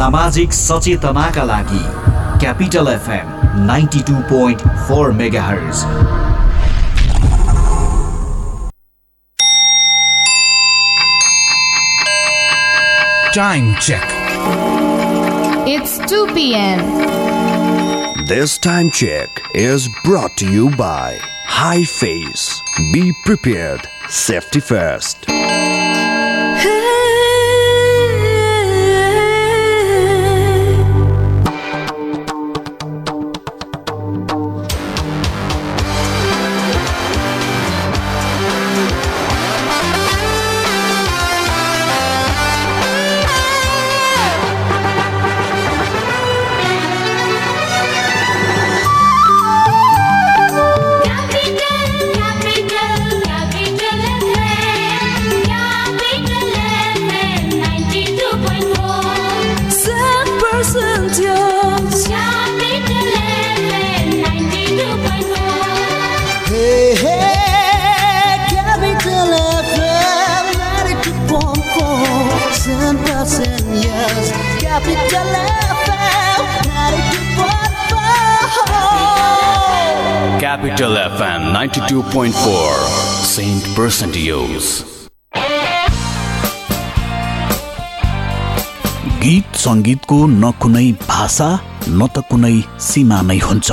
सामाजिक सचेतनाका लागि capital FM ninety two point four mega hertz Time check. It's 2 p.m. This time check is brought to you by High Face. Be prepared. Safety first. भाषा न त कुनै सीमा नै हुन्छ।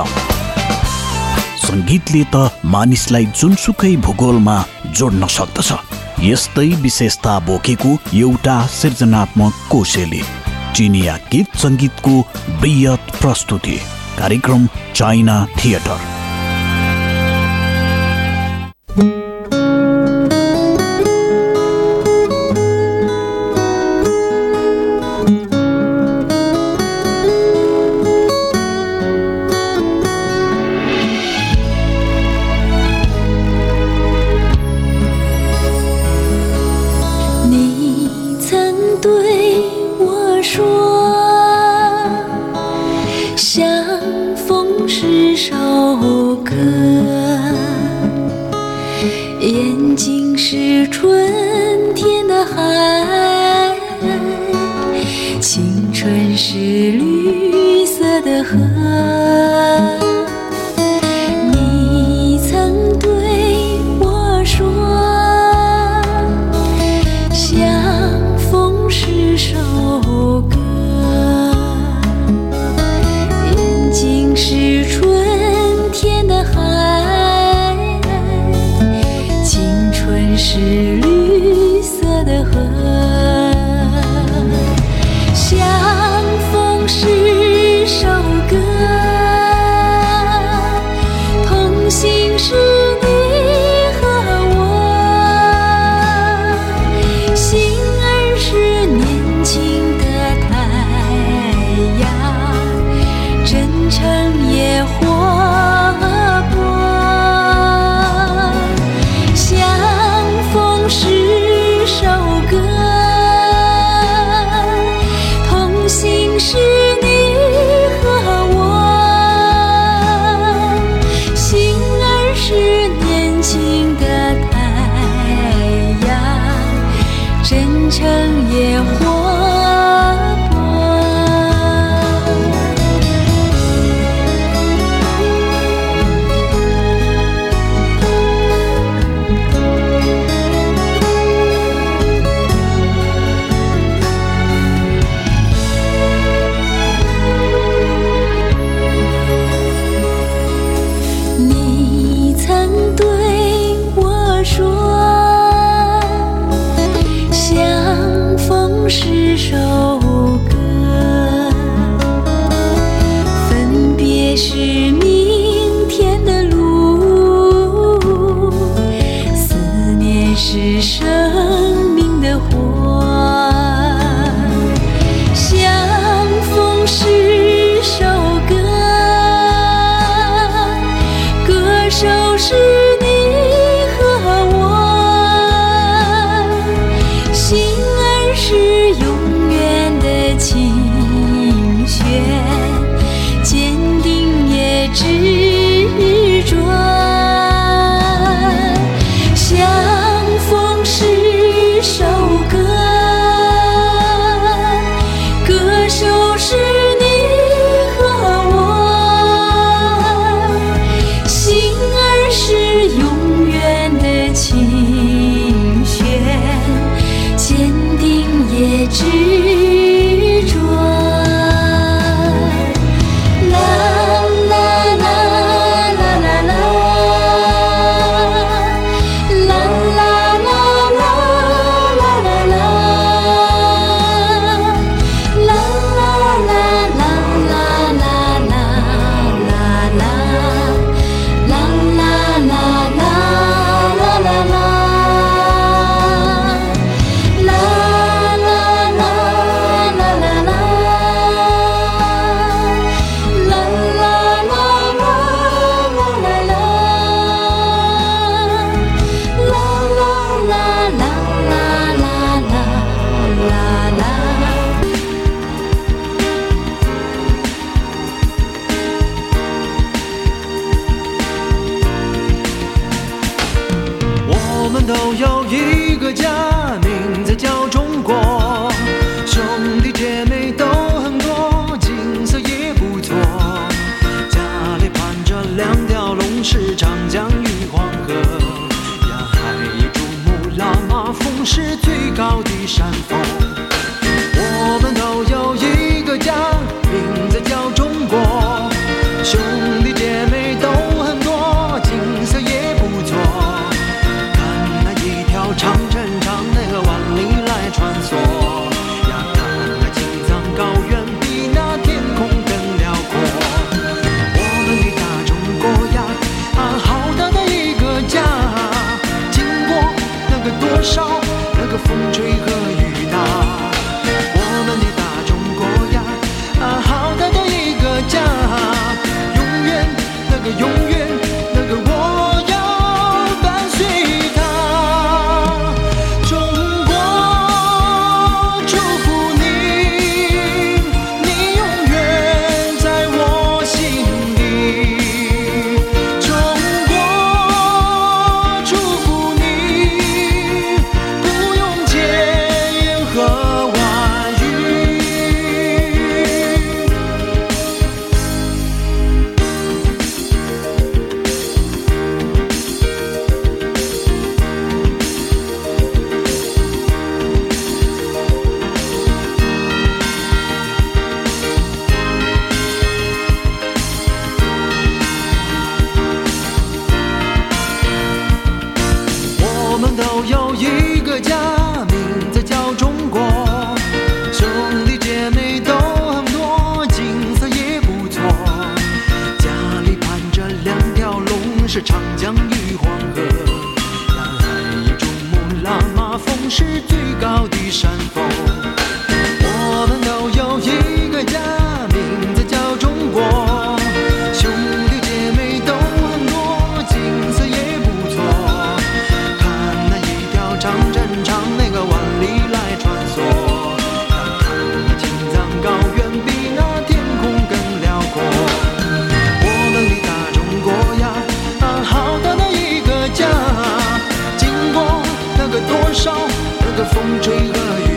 सङ्गीतले त मानिसलाई जुनसुकै भूगोलमा जोड्न सक्दछ। यस्तै विशेषता बोकेको एउटा सृजनात्मक कोशेली चिनिया गीत सङ्गीतको बृहत प्रस्तुति कार्यक्रम चाइना थिएटर। sûr. 多少那个风吹和雨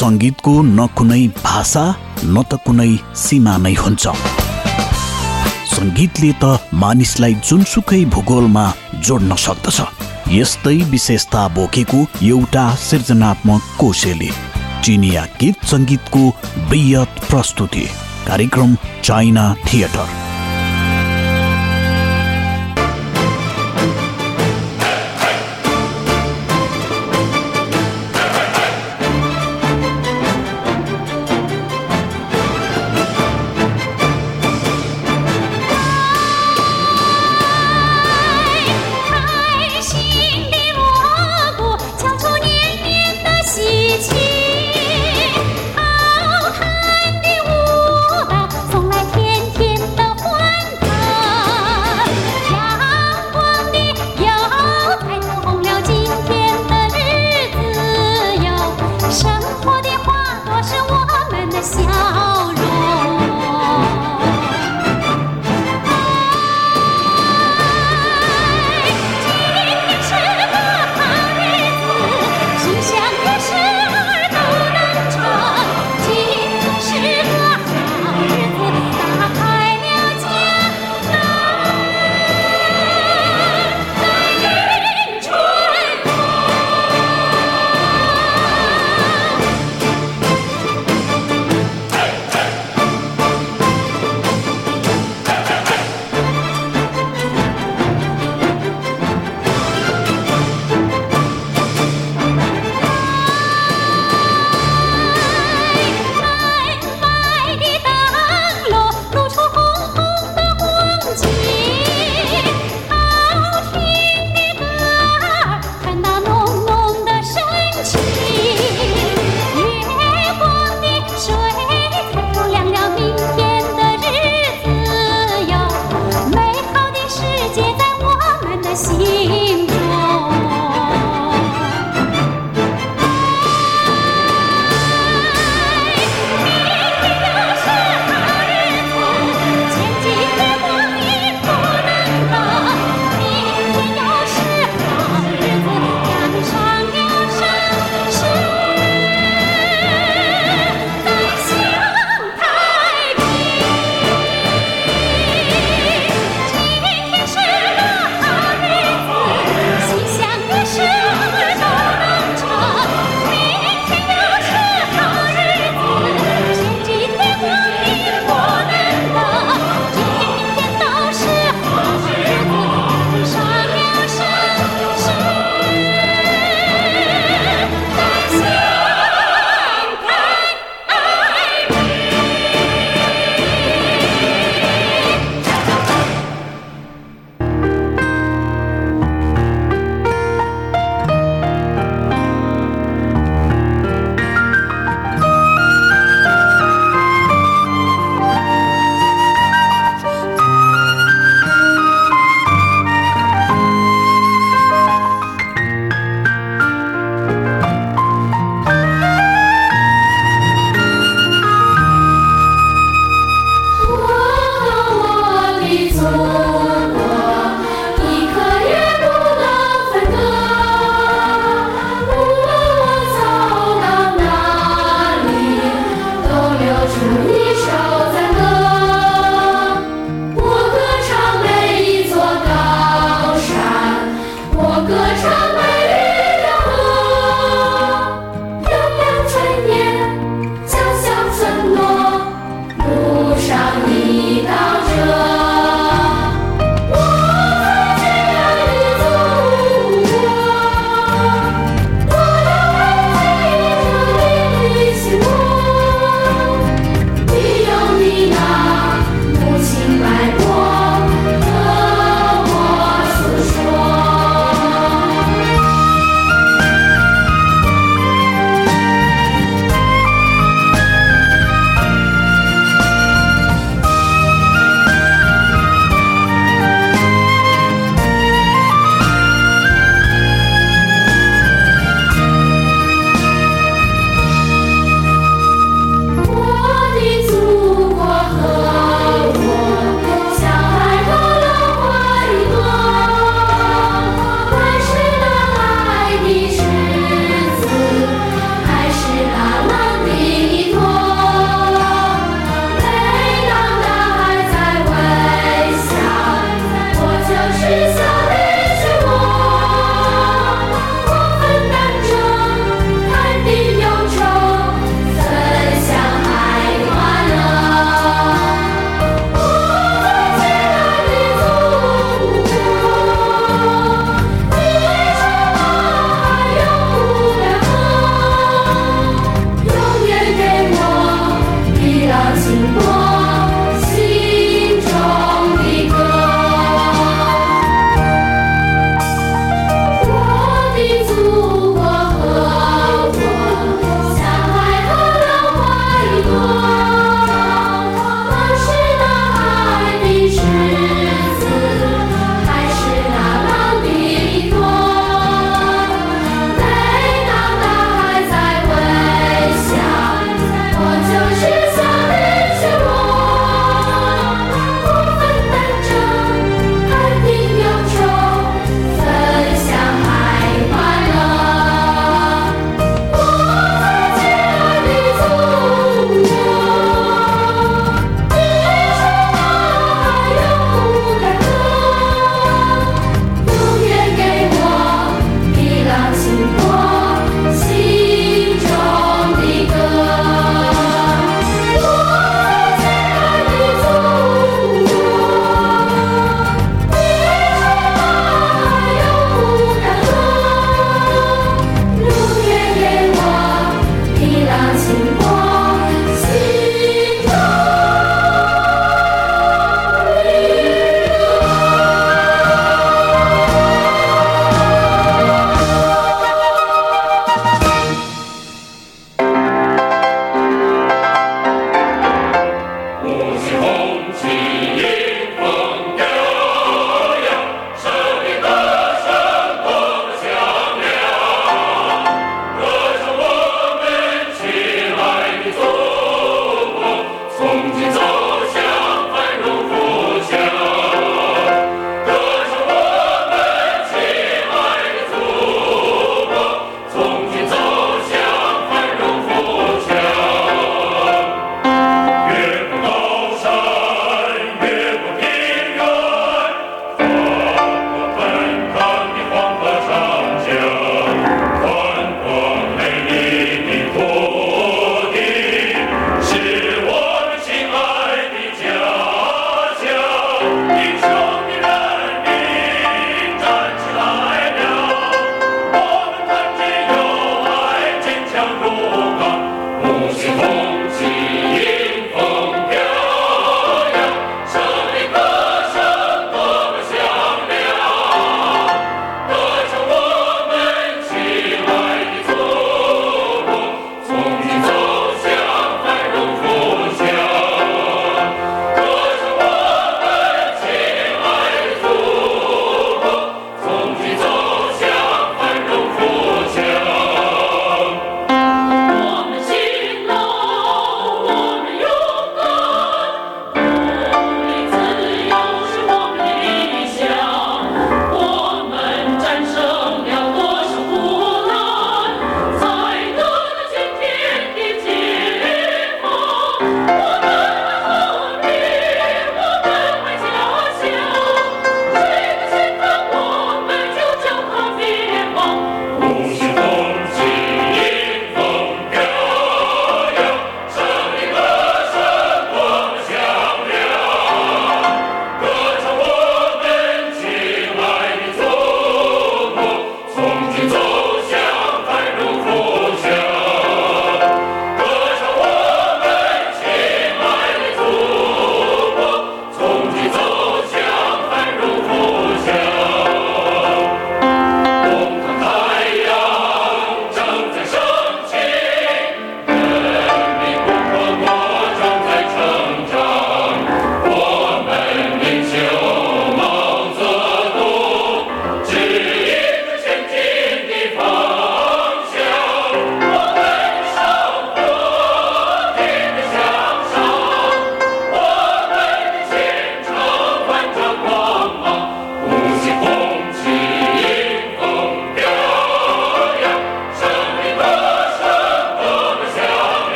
सङ्गीतको न कुनै भाषा न त कुनै सीमा नै हुन्छ सङ्गीतले त मानिसलाई जुनसुकै भूगोलमा जोड्न सक्दछ यस्तै विशेषता बोकेको एउटा सृजनात्मक कोशेली। चिनिया गीत सङ्गीतको बृहत प्रस्तुति कार्यक्रम चाइना थिएटर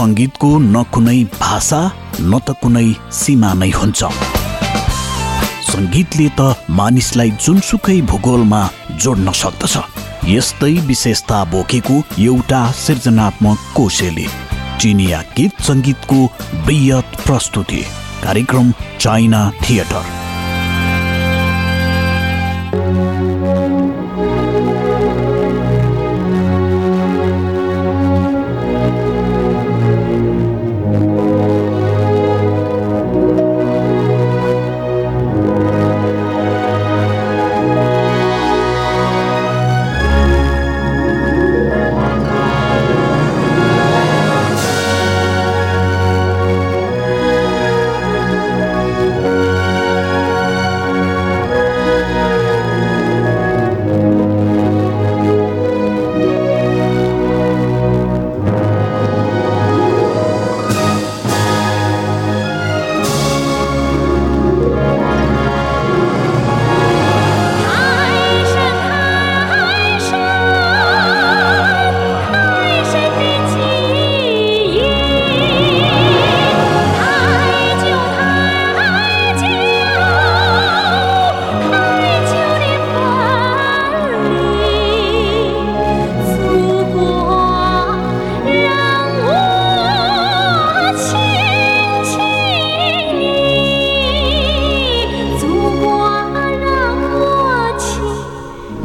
सङ्गीतको न कुनै भाषा न त कुनै सीमा नै हुन्छ। सङ्गीतले त मानिसलाई जुनसुकै भूगोलमा जोड्न सक्दछ। यस्तै विशेषता बोकेको एउटा सृजनात्मक कोशेली चिनिया गीत सङ्गीतको बृहत प्रस्तुति कार्यक्रम चाइना थिएटर।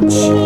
much.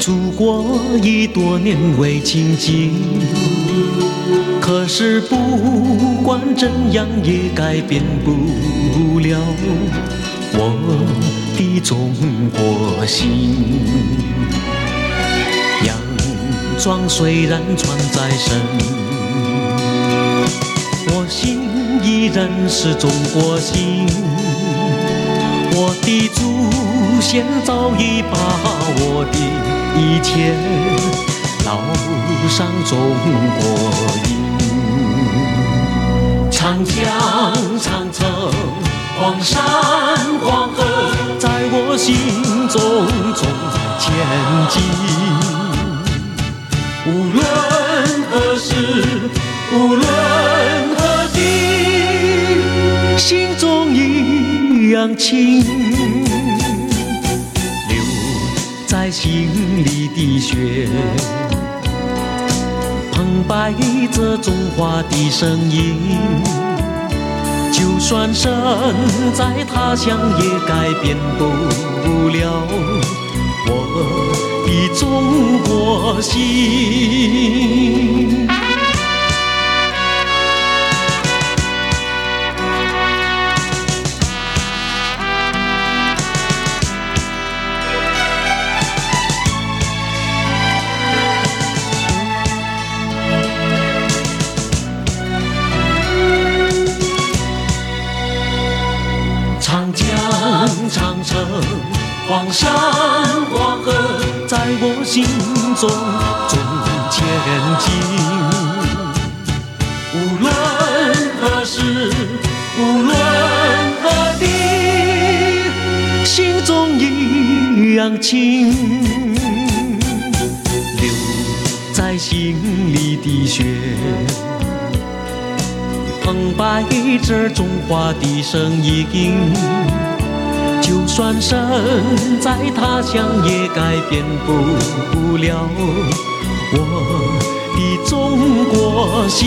祖国已多年未亲近，可是不管怎样也改变不了我的中国心。洋装虽然穿在身，我心依然是中国心。我的祖先早已把我的一天烙上中国印。长江、长城、黄山、黄河，在我心中中前进。无论何时，无论何地，心中一样亲。留在心的血，澎湃着中华的声音。就算身在他乡，也改变不了我的中国心。中中前进。无论何时，无论何地，心中一样情。留在心里的血。澎湃着中华的声音，就算身在他乡，也改变不了我的中国心。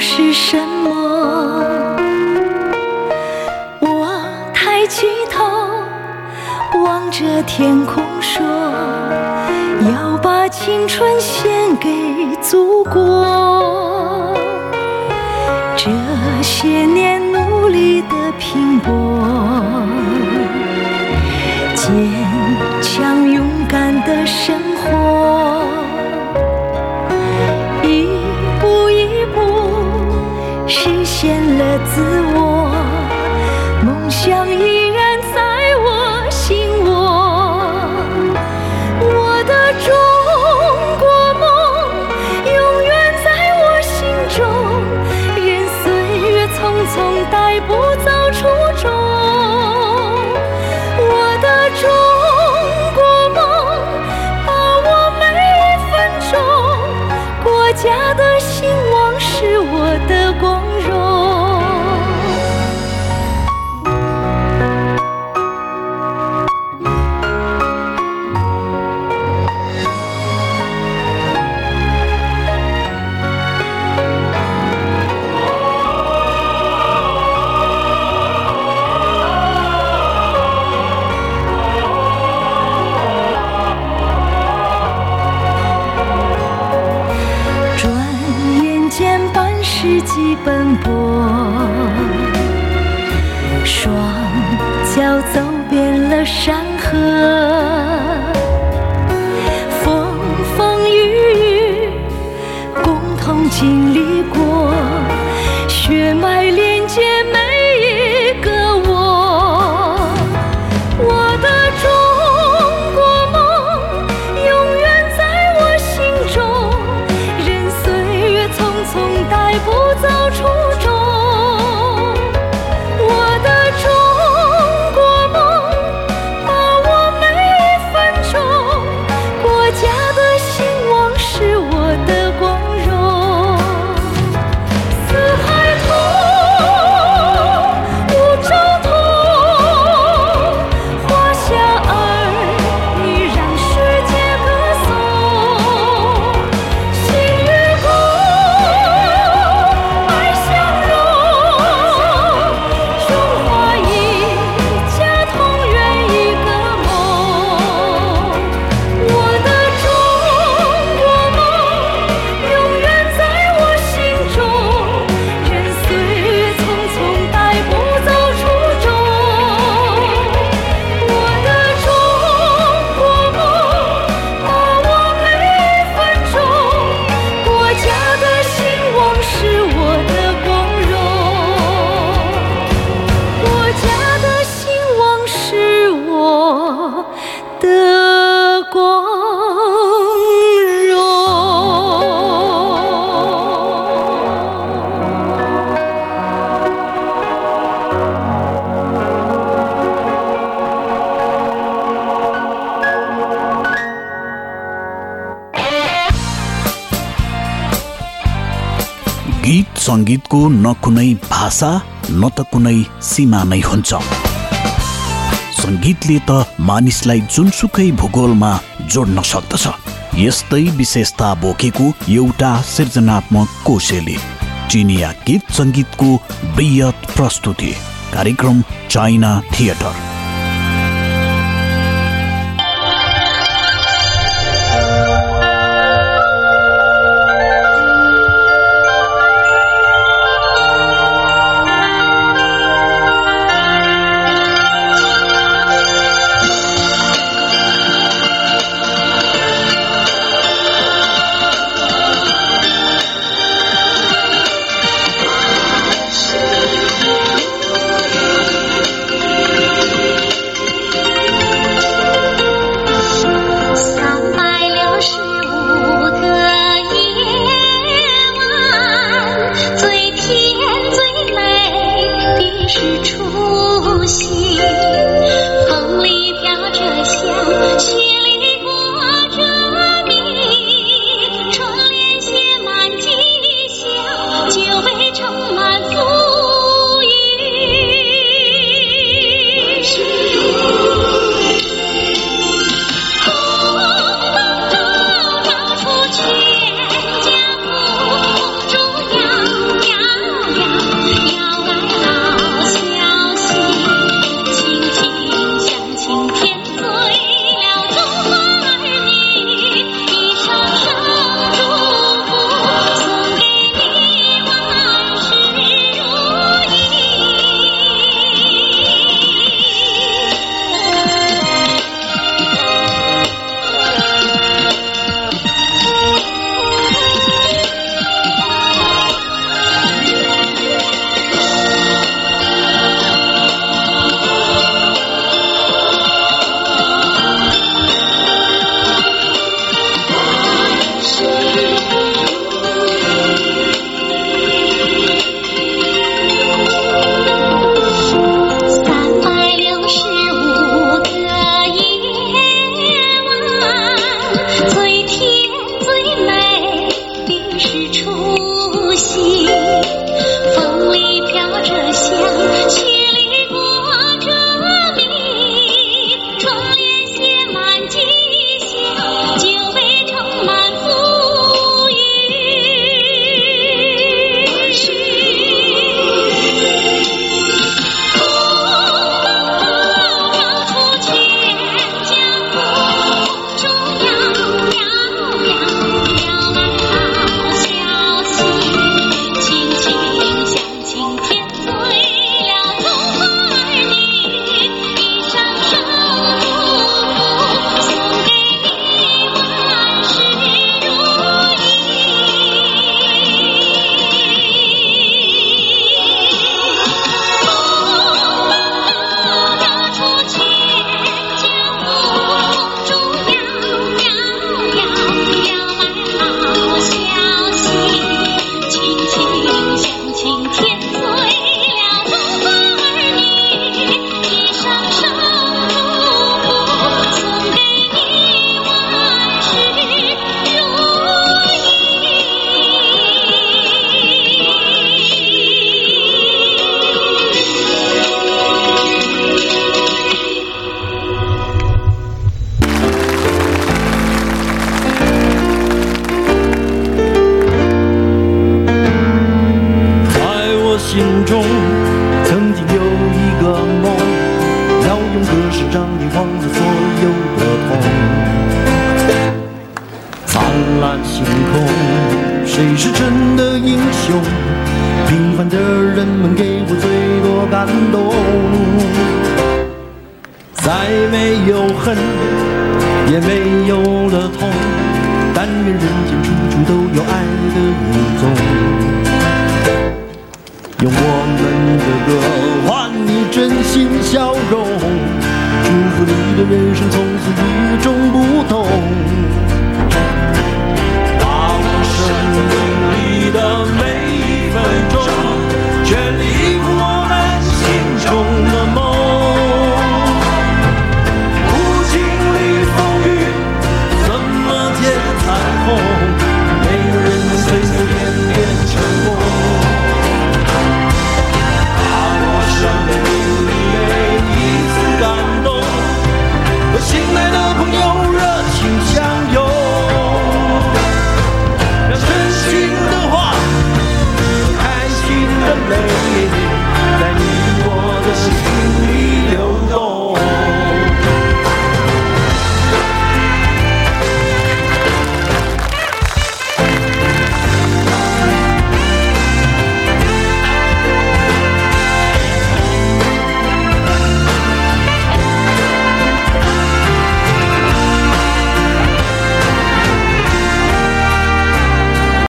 是什么？”我抬起头，望着天空说：“要把青春献给祖国。” सङ्गीतको न कुनै भाषा न त कुनै सीमा नै हुन्छ सङ्गीतले त मानिसलाई जुनसुकै भूगोलमा जोड्न सक्दछ यस्तै विशेषता बोकेको एउटा सृजनात्मक कोशेली. चिनिया गीत सङ्गीतको बृहत प्रस्तुति कार्यक्रम चाइना थिएटर 没有恨也没有了痛但愿人间处处都有爱的影踪用我们的歌换你真心笑容祝福你的人生从此与众不